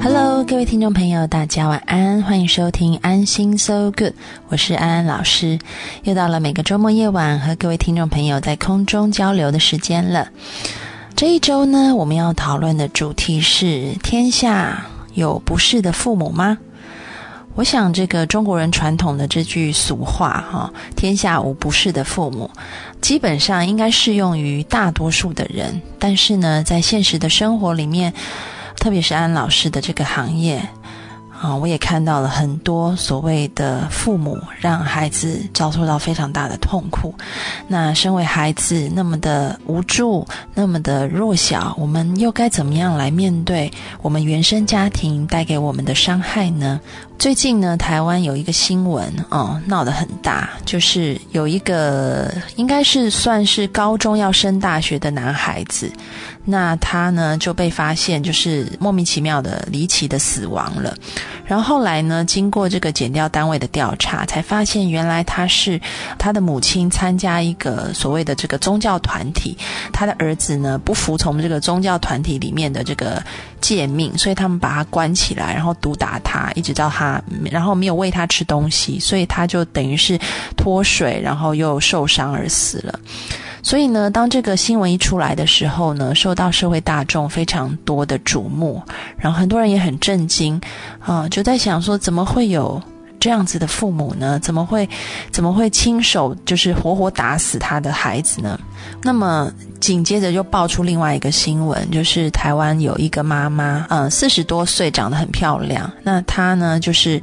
Hello，各位听众朋友，大家晚安，欢迎收听安心 So Good，我是安安老师。又到了每个周末夜晚和各位听众朋友在空中交流的时间了。这一周呢，我们要讨论的主题是：天下有不是的父母吗？我想，这个中国人传统的这句俗话，哈，“天下无不是的父母”，基本上应该适用于大多数的人。但是呢，在现实的生活里面，特别是安老师的这个行业。啊，我也看到了很多所谓的父母让孩子遭受到非常大的痛苦。那身为孩子那么的无助，那么的弱小，我们又该怎么样来面对我们原生家庭带给我们的伤害呢？最近呢，台湾有一个新闻哦，闹得很大，就是有一个应该是算是高中要升大学的男孩子，那他呢就被发现就是莫名其妙的离奇的死亡了。然后后来呢，经过这个检调单位的调查，才发现原来他是他的母亲参加一个所谓的这个宗教团体，他的儿子呢不服从这个宗教团体里面的这个诫命，所以他们把他关起来，然后毒打他，一直到他，然后没有喂他吃东西，所以他就等于是脱水，然后又受伤而死了。所以呢，当这个新闻一出来的时候呢，受到社会大众非常多的瞩目，然后很多人也很震惊，啊，就在想说，怎么会有这样子的父母呢？怎么会，怎么会亲手就是活活打死他的孩子呢？那么紧接着就爆出另外一个新闻，就是台湾有一个妈妈，嗯，四十多岁，长得很漂亮，那她呢，就是。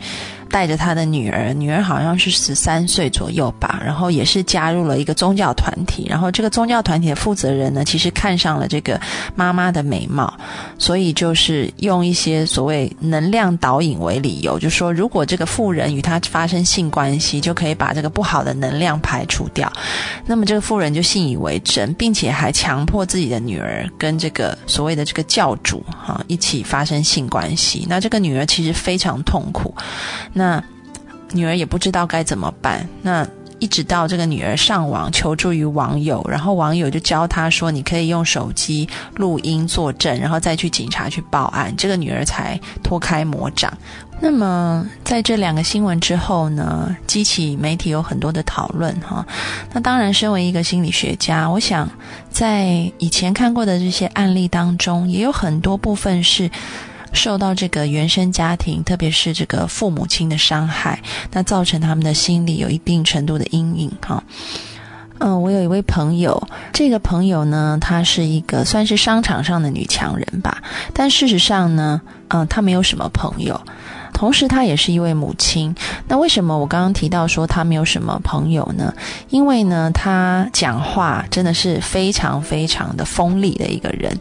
带着他的女儿，女儿好像是十三岁左右吧，然后也是加入了一个宗教团体。然后这个宗教团体的负责人呢，其实看上了这个妈妈的美貌，所以就是用一些所谓能量导引为理由，就说如果这个妇人与他发生性关系，就可以把这个不好的能量排除掉。那么这个妇人就信以为真，并且还强迫自己的女儿跟这个所谓的这个教主哈一起发生性关系。那这个女儿其实非常痛苦。那女儿也不知道该怎么办。那一直到这个女儿上网求助于网友，然后网友就教她说：“你可以用手机录音作证，然后再去警察去报案。”这个女儿才脱开魔掌。那么在这两个新闻之后呢，激起媒体有很多的讨论哈。那当然，身为一个心理学家，我想在以前看过的这些案例当中，也有很多部分是。受到这个原生家庭，特别是这个父母亲的伤害，那造成他们的心理有一定程度的阴影哈。嗯，我有一位朋友，这个朋友呢，她是一个算是商场上的女强人吧，但事实上呢，嗯，她没有什么朋友。同时，她也是一位母亲。那为什么我刚刚提到说她没有什么朋友呢？因为呢，她讲话真的是非常非常的锋利的一个人，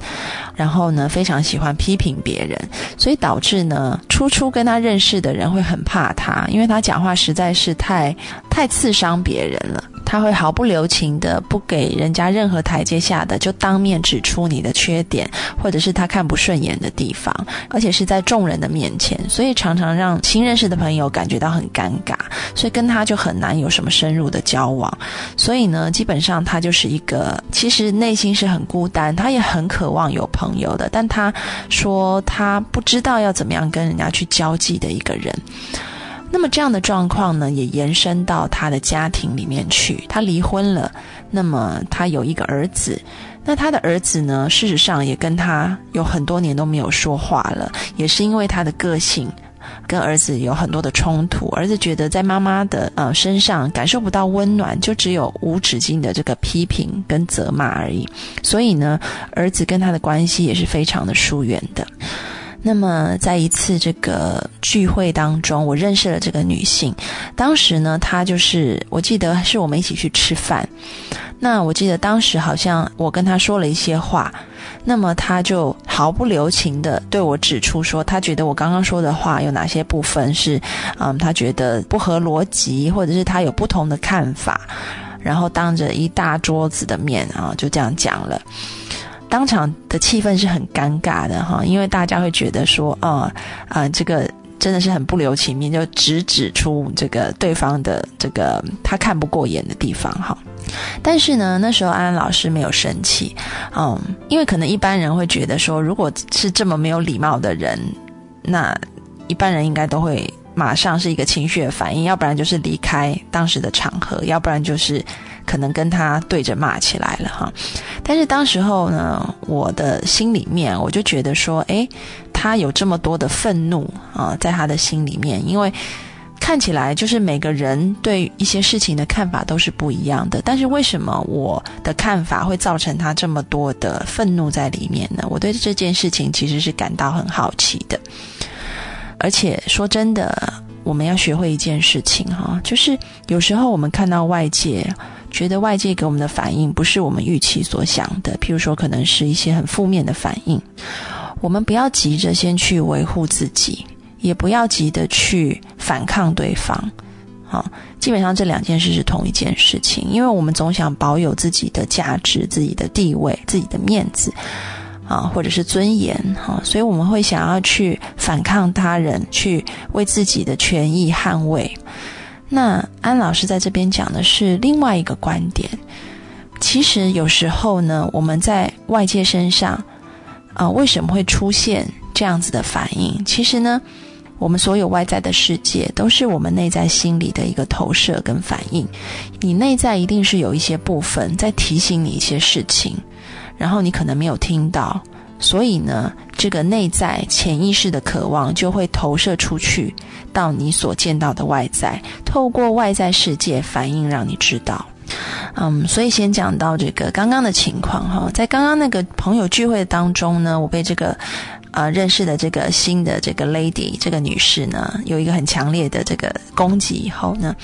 然后呢，非常喜欢批评别人，所以导致呢，初初跟她认识的人会很怕她，因为她讲话实在是太太刺伤别人了。他会毫不留情的，不给人家任何台阶下的，就当面指出你的缺点，或者是他看不顺眼的地方，而且是在众人的面前，所以常常让新认识的朋友感觉到很尴尬，所以跟他就很难有什么深入的交往。所以呢，基本上他就是一个，其实内心是很孤单，他也很渴望有朋友的，但他说他不知道要怎么样跟人家去交际的一个人。那么这样的状况呢，也延伸到他的家庭里面去。他离婚了，那么他有一个儿子。那他的儿子呢，事实上也跟他有很多年都没有说话了，也是因为他的个性跟儿子有很多的冲突。儿子觉得在妈妈的呃身上感受不到温暖，就只有无止境的这个批评跟责骂而已。所以呢，儿子跟他的关系也是非常的疏远的。那么，在一次这个聚会当中，我认识了这个女性。当时呢，她就是我记得是我们一起去吃饭。那我记得当时好像我跟她说了一些话，那么她就毫不留情的对我指出说，她觉得我刚刚说的话有哪些部分是，嗯，她觉得不合逻辑，或者是她有不同的看法，然后当着一大桌子的面啊，就这样讲了。当场的气氛是很尴尬的哈，因为大家会觉得说，啊，啊，这个真的是很不留情面，就直指出这个对方的这个他看不过眼的地方哈。但是呢，那时候安安老师没有生气，嗯，因为可能一般人会觉得说，如果是这么没有礼貌的人，那一般人应该都会马上是一个情绪的反应，要不然就是离开当时的场合，要不然就是可能跟他对着骂起来了哈。但是当时候呢，我的心里面我就觉得说，诶，他有这么多的愤怒啊，在他的心里面，因为。看起来就是每个人对一些事情的看法都是不一样的，但是为什么我的看法会造成他这么多的愤怒在里面呢？我对这件事情其实是感到很好奇的。而且说真的，我们要学会一件事情哈，就是有时候我们看到外界，觉得外界给我们的反应不是我们预期所想的，譬如说可能是一些很负面的反应，我们不要急着先去维护自己。也不要急着去反抗对方，好，基本上这两件事是同一件事情，因为我们总想保有自己的价值、自己的地位、自己的面子，啊，或者是尊严，哈，所以我们会想要去反抗他人，去为自己的权益捍卫。那安老师在这边讲的是另外一个观点，其实有时候呢，我们在外界身上，啊，为什么会出现这样子的反应？其实呢？我们所有外在的世界，都是我们内在心理的一个投射跟反应。你内在一定是有一些部分在提醒你一些事情，然后你可能没有听到，所以呢，这个内在潜意识的渴望就会投射出去到你所见到的外在，透过外在世界反应让你知道。嗯，所以先讲到这个刚刚的情况哈，在刚刚那个朋友聚会当中呢，我被这个。呃，认识的这个新的这个 lady 这个女士呢，有一个很强烈的这个攻击以后呢，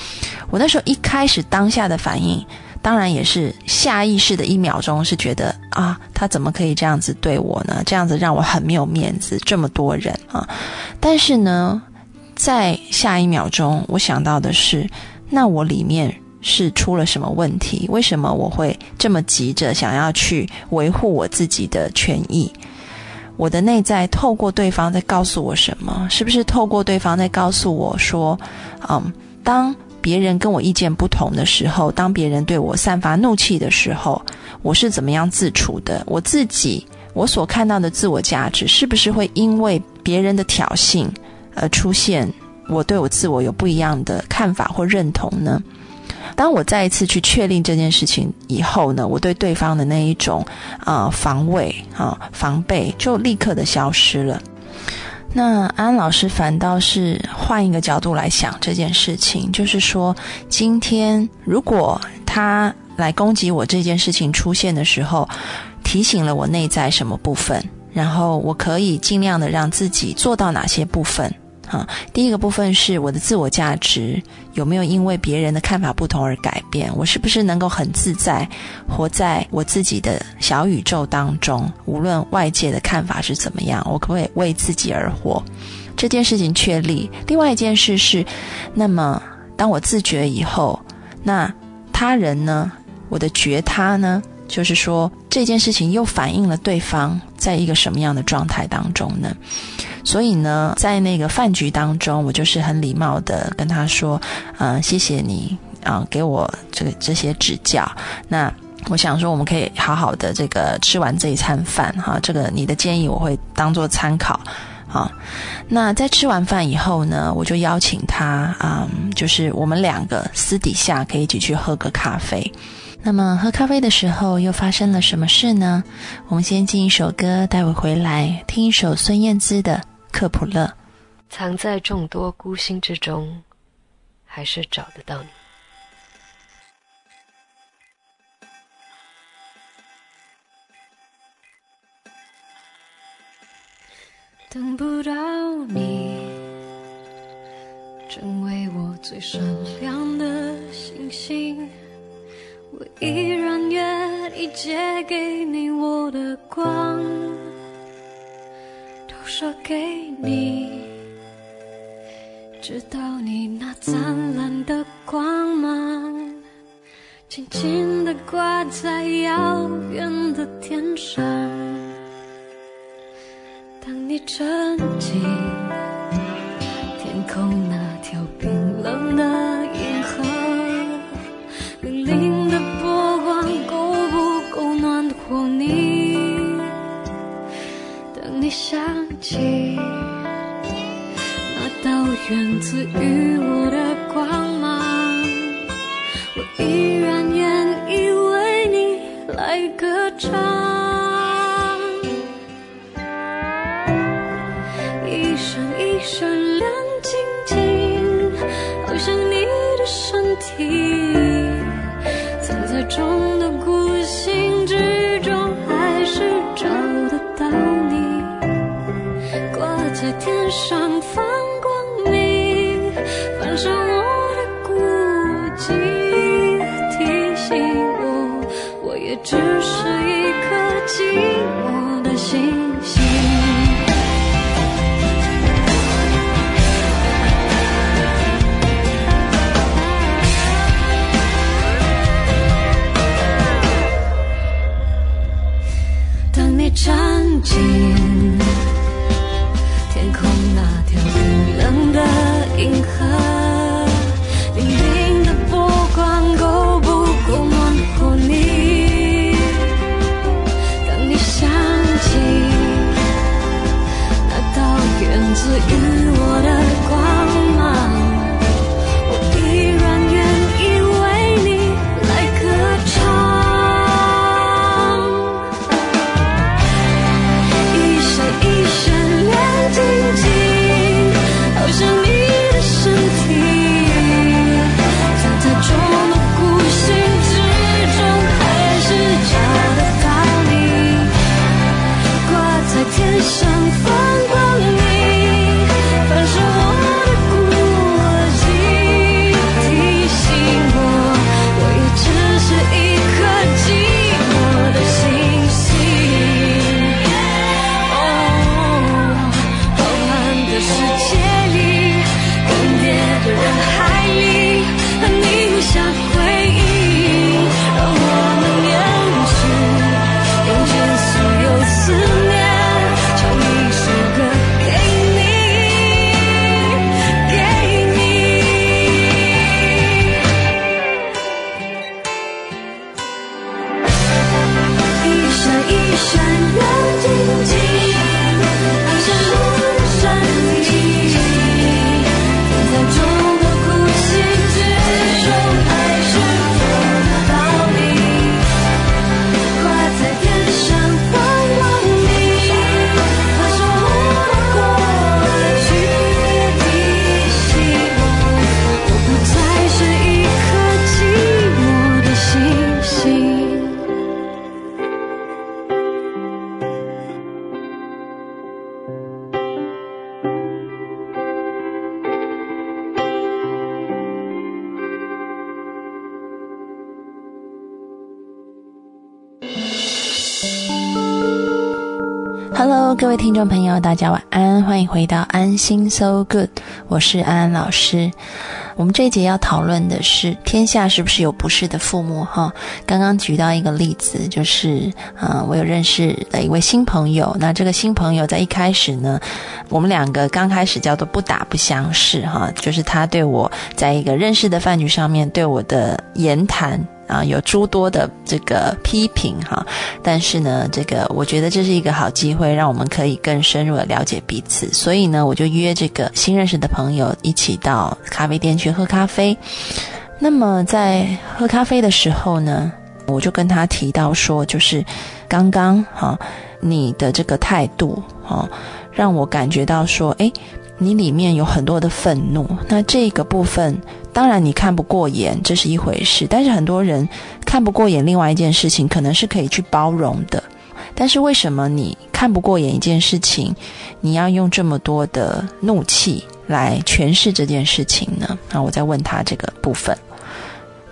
我那时候一开始当下的反应，当然也是下意识的一秒钟是觉得啊，他怎么可以这样子对我呢？这样子让我很没有面子，这么多人啊！但是呢，在下一秒钟，我想到的是，那我里面是出了什么问题？为什么我会这么急着想要去维护我自己的权益？我的内在透过对方在告诉我什么？是不是透过对方在告诉我说，嗯，当别人跟我意见不同的时候，当别人对我散发怒气的时候，我是怎么样自处的？我自己我所看到的自我价值，是不是会因为别人的挑衅而出现？我对我自我有不一样的看法或认同呢？当我再一次去确定这件事情以后呢，我对对方的那一种啊防卫啊防备就立刻的消失了。那安老师反倒是换一个角度来想这件事情，就是说，今天如果他来攻击我这件事情出现的时候，提醒了我内在什么部分，然后我可以尽量的让自己做到哪些部分。哈，第一个部分是我的自我价值有没有因为别人的看法不同而改变？我是不是能够很自在活在我自己的小宇宙当中？无论外界的看法是怎么样，我可不可以为自己而活？这件事情确立。另外一件事是，那么当我自觉以后，那他人呢？我的觉他呢？就是说这件事情又反映了对方在一个什么样的状态当中呢？所以呢，在那个饭局当中，我就是很礼貌的跟他说：“嗯，谢谢你啊，给我这个这些指教。那我想说，我们可以好好的这个吃完这一餐饭哈。这个你的建议我会当做参考啊。那在吃完饭以后呢，我就邀请他啊，就是我们两个私底下可以一起去喝个咖啡。那么喝咖啡的时候又发生了什么事呢？我们先进一首歌，待会回来听一首孙燕姿的。克普勒，藏在众多孤星之中，还是找得到你。等不到你，成为我最闪亮的星星，我依然愿意借给你我的光。说给你，直到你那灿烂的光芒，轻轻地挂在遥远的天上。当你沉浸赐予我的光芒，我依然愿意为你来歌唱。一闪一闪亮晶晶，好像你的身体，藏在中各位听众朋友，大家晚安，欢迎回到安心 So Good，我是安安老师。我们这一节要讨论的是天下是不是有不是的父母哈？刚刚举到一个例子，就是呃，我有认识的一位新朋友，那这个新朋友在一开始呢，我们两个刚开始叫做不打不相识哈，就是他对我在一个认识的饭局上面对我的言谈。啊，有诸多的这个批评哈，但是呢，这个我觉得这是一个好机会，让我们可以更深入的了解彼此。所以呢，我就约这个新认识的朋友一起到咖啡店去喝咖啡。那么在喝咖啡的时候呢，我就跟他提到说，就是刚刚哈你的这个态度哈，让我感觉到说，诶，你里面有很多的愤怒。那这个部分。当然，你看不过眼，这是一回事。但是很多人看不过眼，另外一件事情可能是可以去包容的。但是为什么你看不过眼一件事情，你要用这么多的怒气来诠释这件事情呢？啊，我在问他这个部分。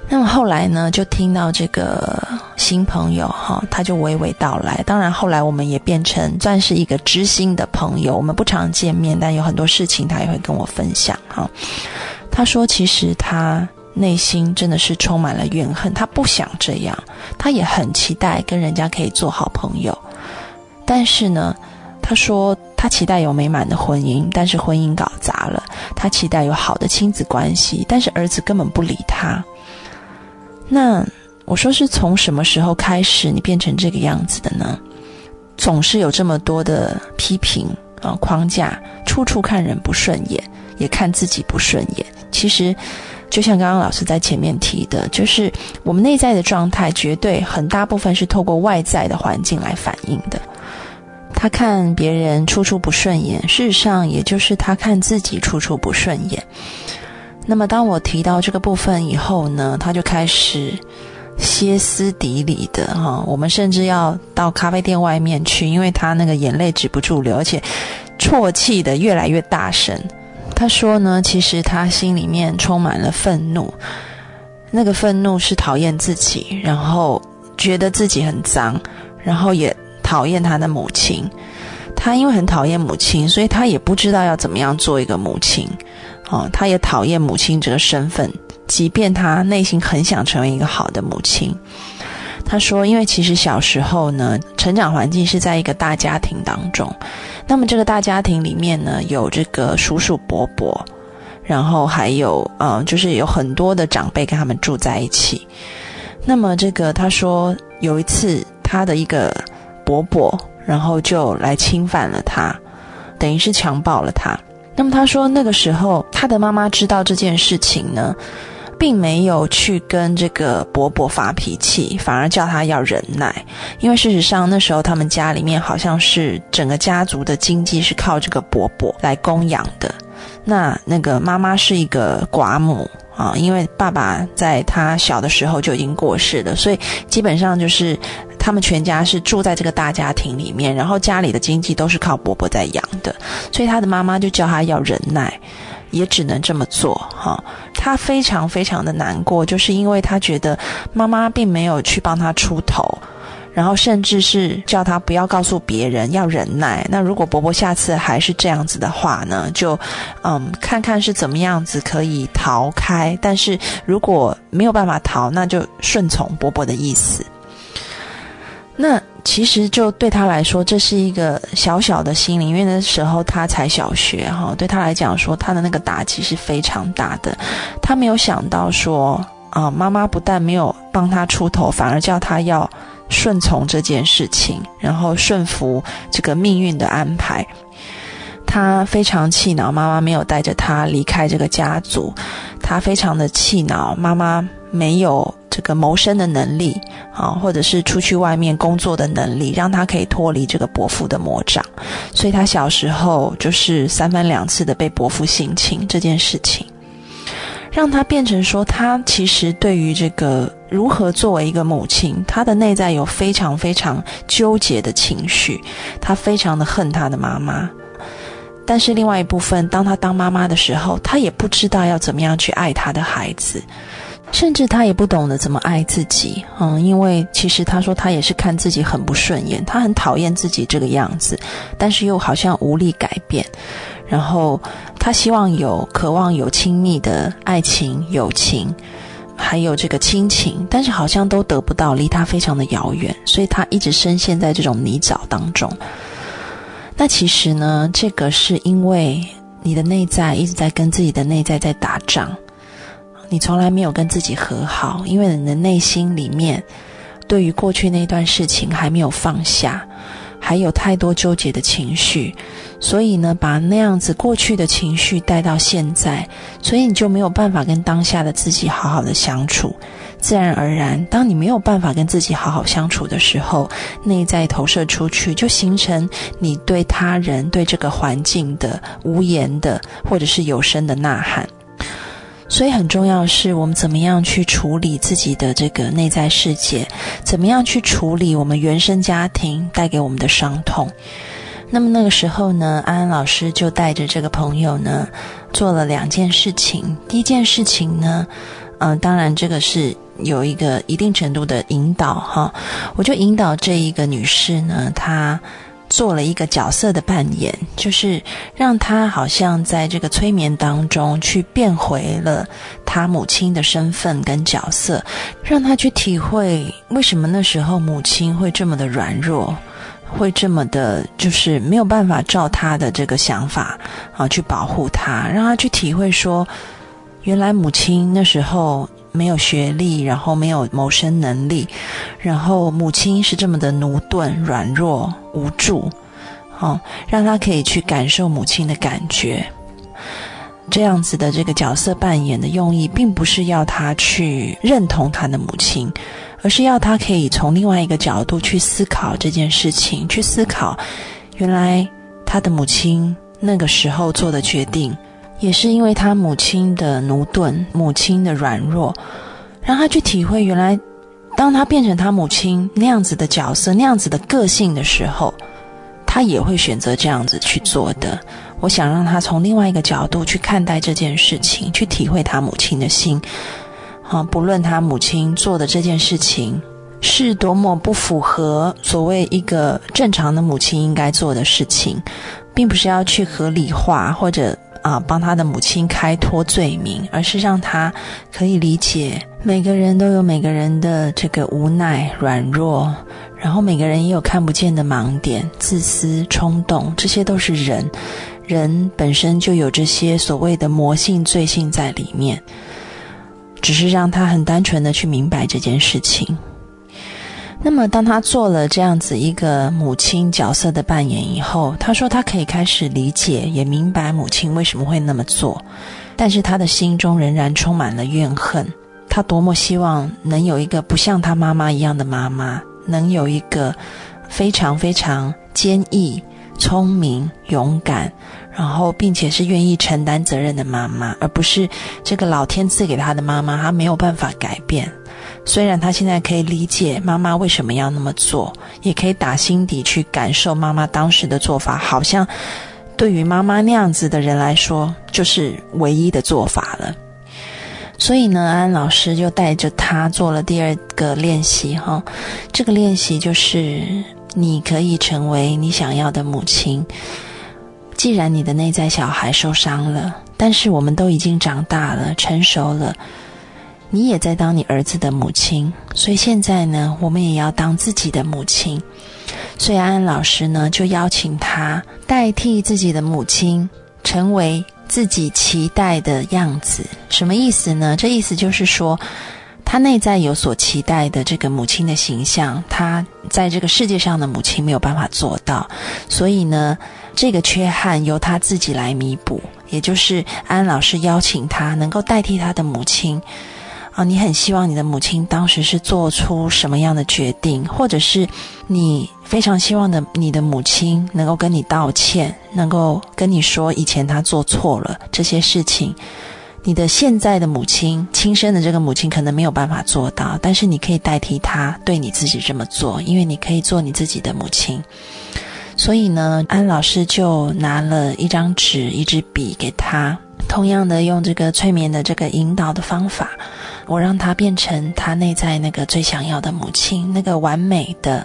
那么后来呢，就听到这个新朋友哈，他就娓娓道来。当然后来我们也变成算是一个知心的朋友，我们不常见面，但有很多事情他也会跟我分享哈。他说：“其实他内心真的是充满了怨恨，他不想这样，他也很期待跟人家可以做好朋友。但是呢，他说他期待有美满的婚姻，但是婚姻搞砸了，他期待有好的亲子关系，但是儿子根本不理他。那我说是从什么时候开始你变成这个样子的呢？总是有这么多的批评啊框架，处处看人不顺眼，也看自己不顺眼。其实。就像刚刚老师在前面提的，就是我们内在的状态，绝对很大部分是透过外在的环境来反映的。他看别人处处不顺眼，事实上也就是他看自己处处不顺眼。那么当我提到这个部分以后呢，他就开始歇斯底里的哈，我们甚至要到咖啡店外面去，因为他那个眼泪止不住流，而且啜泣的越来越大声。他说呢，其实他心里面充满了愤怒，那个愤怒是讨厌自己，然后觉得自己很脏，然后也讨厌他的母亲。他因为很讨厌母亲，所以他也不知道要怎么样做一个母亲。哦，他也讨厌母亲这个身份，即便他内心很想成为一个好的母亲。他说，因为其实小时候呢，成长环境是在一个大家庭当中。那么这个大家庭里面呢，有这个叔叔伯伯，然后还有嗯，就是有很多的长辈跟他们住在一起。那么这个他说有一次他的一个伯伯，然后就来侵犯了他，等于是强暴了他。那么他说那个时候他的妈妈知道这件事情呢。并没有去跟这个伯伯发脾气，反而叫他要忍耐，因为事实上那时候他们家里面好像是整个家族的经济是靠这个伯伯来供养的。那那个妈妈是一个寡母啊，因为爸爸在他小的时候就已经过世了，所以基本上就是他们全家是住在这个大家庭里面，然后家里的经济都是靠伯伯在养的，所以他的妈妈就叫他要忍耐。也只能这么做哈，他非常非常的难过，就是因为他觉得妈妈并没有去帮他出头，然后甚至是叫他不要告诉别人，要忍耐。那如果伯伯下次还是这样子的话呢，就嗯看看是怎么样子可以逃开。但是如果没有办法逃，那就顺从伯伯的意思。那。其实就对他来说，这是一个小小的心灵，因为那时候他才小学哈，对他来讲说，他的那个打击是非常大的。他没有想到说，啊，妈妈不但没有帮他出头，反而叫他要顺从这件事情，然后顺服这个命运的安排。他非常气恼，妈妈没有带着他离开这个家族，他非常的气恼，妈妈没有。这个谋生的能力啊，或者是出去外面工作的能力，让他可以脱离这个伯父的魔掌。所以他小时候就是三番两次的被伯父性侵这件事情，让他变成说，他其实对于这个如何作为一个母亲，他的内在有非常非常纠结的情绪，他非常的恨他的妈妈。但是另外一部分，当他当妈妈的时候，他也不知道要怎么样去爱他的孩子。甚至他也不懂得怎么爱自己，嗯，因为其实他说他也是看自己很不顺眼，他很讨厌自己这个样子，但是又好像无力改变。然后他希望有、渴望有亲密的爱情、友情，还有这个亲情，但是好像都得不到，离他非常的遥远，所以他一直深陷在这种泥沼当中。那其实呢，这个是因为你的内在一直在跟自己的内在在打仗。你从来没有跟自己和好，因为你的内心里面对于过去那段事情还没有放下，还有太多纠结的情绪，所以呢，把那样子过去的情绪带到现在，所以你就没有办法跟当下的自己好好的相处。自然而然，当你没有办法跟自己好好相处的时候，内在投射出去，就形成你对他人、对这个环境的无言的或者是有声的呐喊。所以很重要是，我们怎么样去处理自己的这个内在世界，怎么样去处理我们原生家庭带给我们的伤痛。那么那个时候呢，安安老师就带着这个朋友呢，做了两件事情。第一件事情呢，嗯，当然这个是有一个一定程度的引导哈，我就引导这一个女士呢，她。做了一个角色的扮演，就是让他好像在这个催眠当中去变回了他母亲的身份跟角色，让他去体会为什么那时候母亲会这么的软弱，会这么的，就是没有办法照他的这个想法啊去保护他，让他去体会说，原来母亲那时候没有学历，然后没有谋生能力，然后母亲是这么的驽钝、软弱、无助，哦，让他可以去感受母亲的感觉。这样子的这个角色扮演的用意，并不是要他去认同他的母亲，而是要他可以从另外一个角度去思考这件事情，去思考原来他的母亲那个时候做的决定，也是因为他母亲的奴钝、母亲的软弱，让他去体会原来，当他变成他母亲那样子的角色、那样子的个性的时候，他也会选择这样子去做的。我想让他从另外一个角度去看待这件事情，去体会他母亲的心。啊，不论他母亲做的这件事情是多么不符合所谓一个正常的母亲应该做的事情，并不是要去合理化或者啊帮他的母亲开脱罪名，而是让他可以理解每个人都有每个人的这个无奈、软弱，然后每个人也有看不见的盲点、自私、冲动，这些都是人。人本身就有这些所谓的魔性罪性在里面，只是让他很单纯的去明白这件事情。那么，当他做了这样子一个母亲角色的扮演以后，他说他可以开始理解，也明白母亲为什么会那么做，但是他的心中仍然充满了怨恨。他多么希望能有一个不像他妈妈一样的妈妈，能有一个非常非常坚毅。聪明、勇敢，然后并且是愿意承担责任的妈妈，而不是这个老天赐给他的妈妈，他没有办法改变。虽然他现在可以理解妈妈为什么要那么做，也可以打心底去感受妈妈当时的做法，好像对于妈妈那样子的人来说，就是唯一的做法了。所以呢，安老师就带着他做了第二个练习，哈，这个练习就是。你可以成为你想要的母亲。既然你的内在小孩受伤了，但是我们都已经长大了、成熟了，你也在当你儿子的母亲。所以现在呢，我们也要当自己的母亲。所以安安老师呢，就邀请他代替自己的母亲，成为自己期待的样子。什么意思呢？这意思就是说。他内在有所期待的这个母亲的形象，他在这个世界上的母亲没有办法做到，所以呢，这个缺憾由他自己来弥补。也就是安老师邀请他能够代替他的母亲啊，你很希望你的母亲当时是做出什么样的决定，或者是你非常希望的你的母亲能够跟你道歉，能够跟你说以前他做错了这些事情。你的现在的母亲，亲生的这个母亲可能没有办法做到，但是你可以代替她对你自己这么做，因为你可以做你自己的母亲。所以呢，安老师就拿了一张纸、一支笔给他，同样的用这个催眠的这个引导的方法，我让他变成他内在那个最想要的母亲，那个完美的、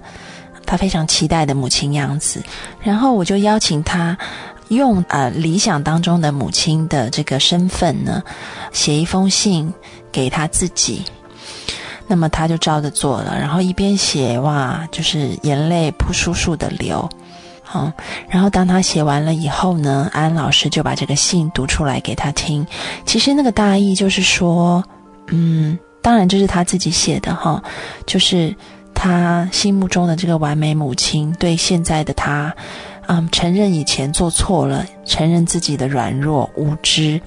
他非常期待的母亲样子。然后我就邀请他。用呃理想当中的母亲的这个身份呢，写一封信给他自己，那么他就照着做了，然后一边写哇，就是眼泪扑簌簌的流，好，然后当他写完了以后呢，安老师就把这个信读出来给他听。其实那个大意就是说，嗯，当然这是他自己写的哈，就是他心目中的这个完美母亲对现在的他。嗯，承认以前做错了，承认自己的软弱无知，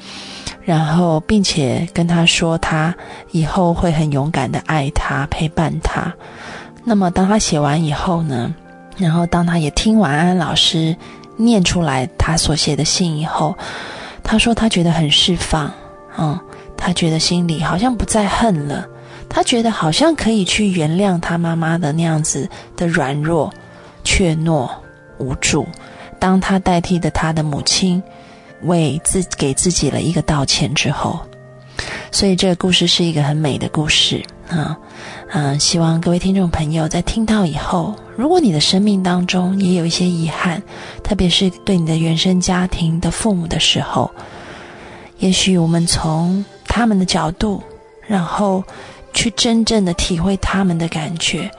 然后并且跟他说，他以后会很勇敢的爱他，陪伴他。那么当他写完以后呢，然后当他也听完安老师念出来他所写的信以后，他说他觉得很释放，嗯，他觉得心里好像不再恨了，他觉得好像可以去原谅他妈妈的那样子的软弱、怯懦。无助，当他代替的他的母亲为自给自己了一个道歉之后，所以这个故事是一个很美的故事啊，嗯，希望各位听众朋友在听到以后，如果你的生命当中也有一些遗憾，特别是对你的原生家庭的父母的时候，也许我们从他们的角度，然后去真正的体会他们的感觉，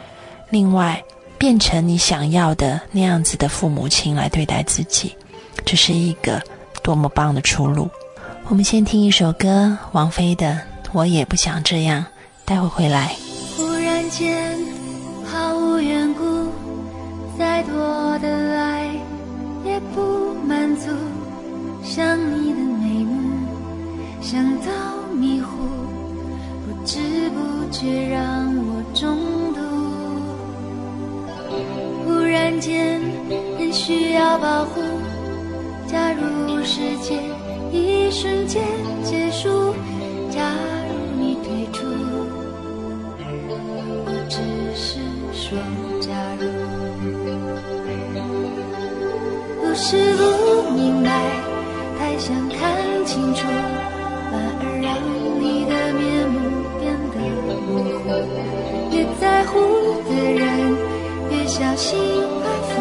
另外。变成你想要的那样子的父母亲来对待自己，这是一个多么棒的出路。我们先听一首歌，王菲的《我也不想这样》，待会回来。忽然间，毫无缘，多的爱也不满足。想你的眉目，想到迷糊，不知不觉让我中毒。忽然间，很需要保护。假如世界。一瞬间结束。假如你退出，我只是说假如。是不明白，太想看清楚，反而让你的面目变得模糊。越在乎的人，越小心安抚，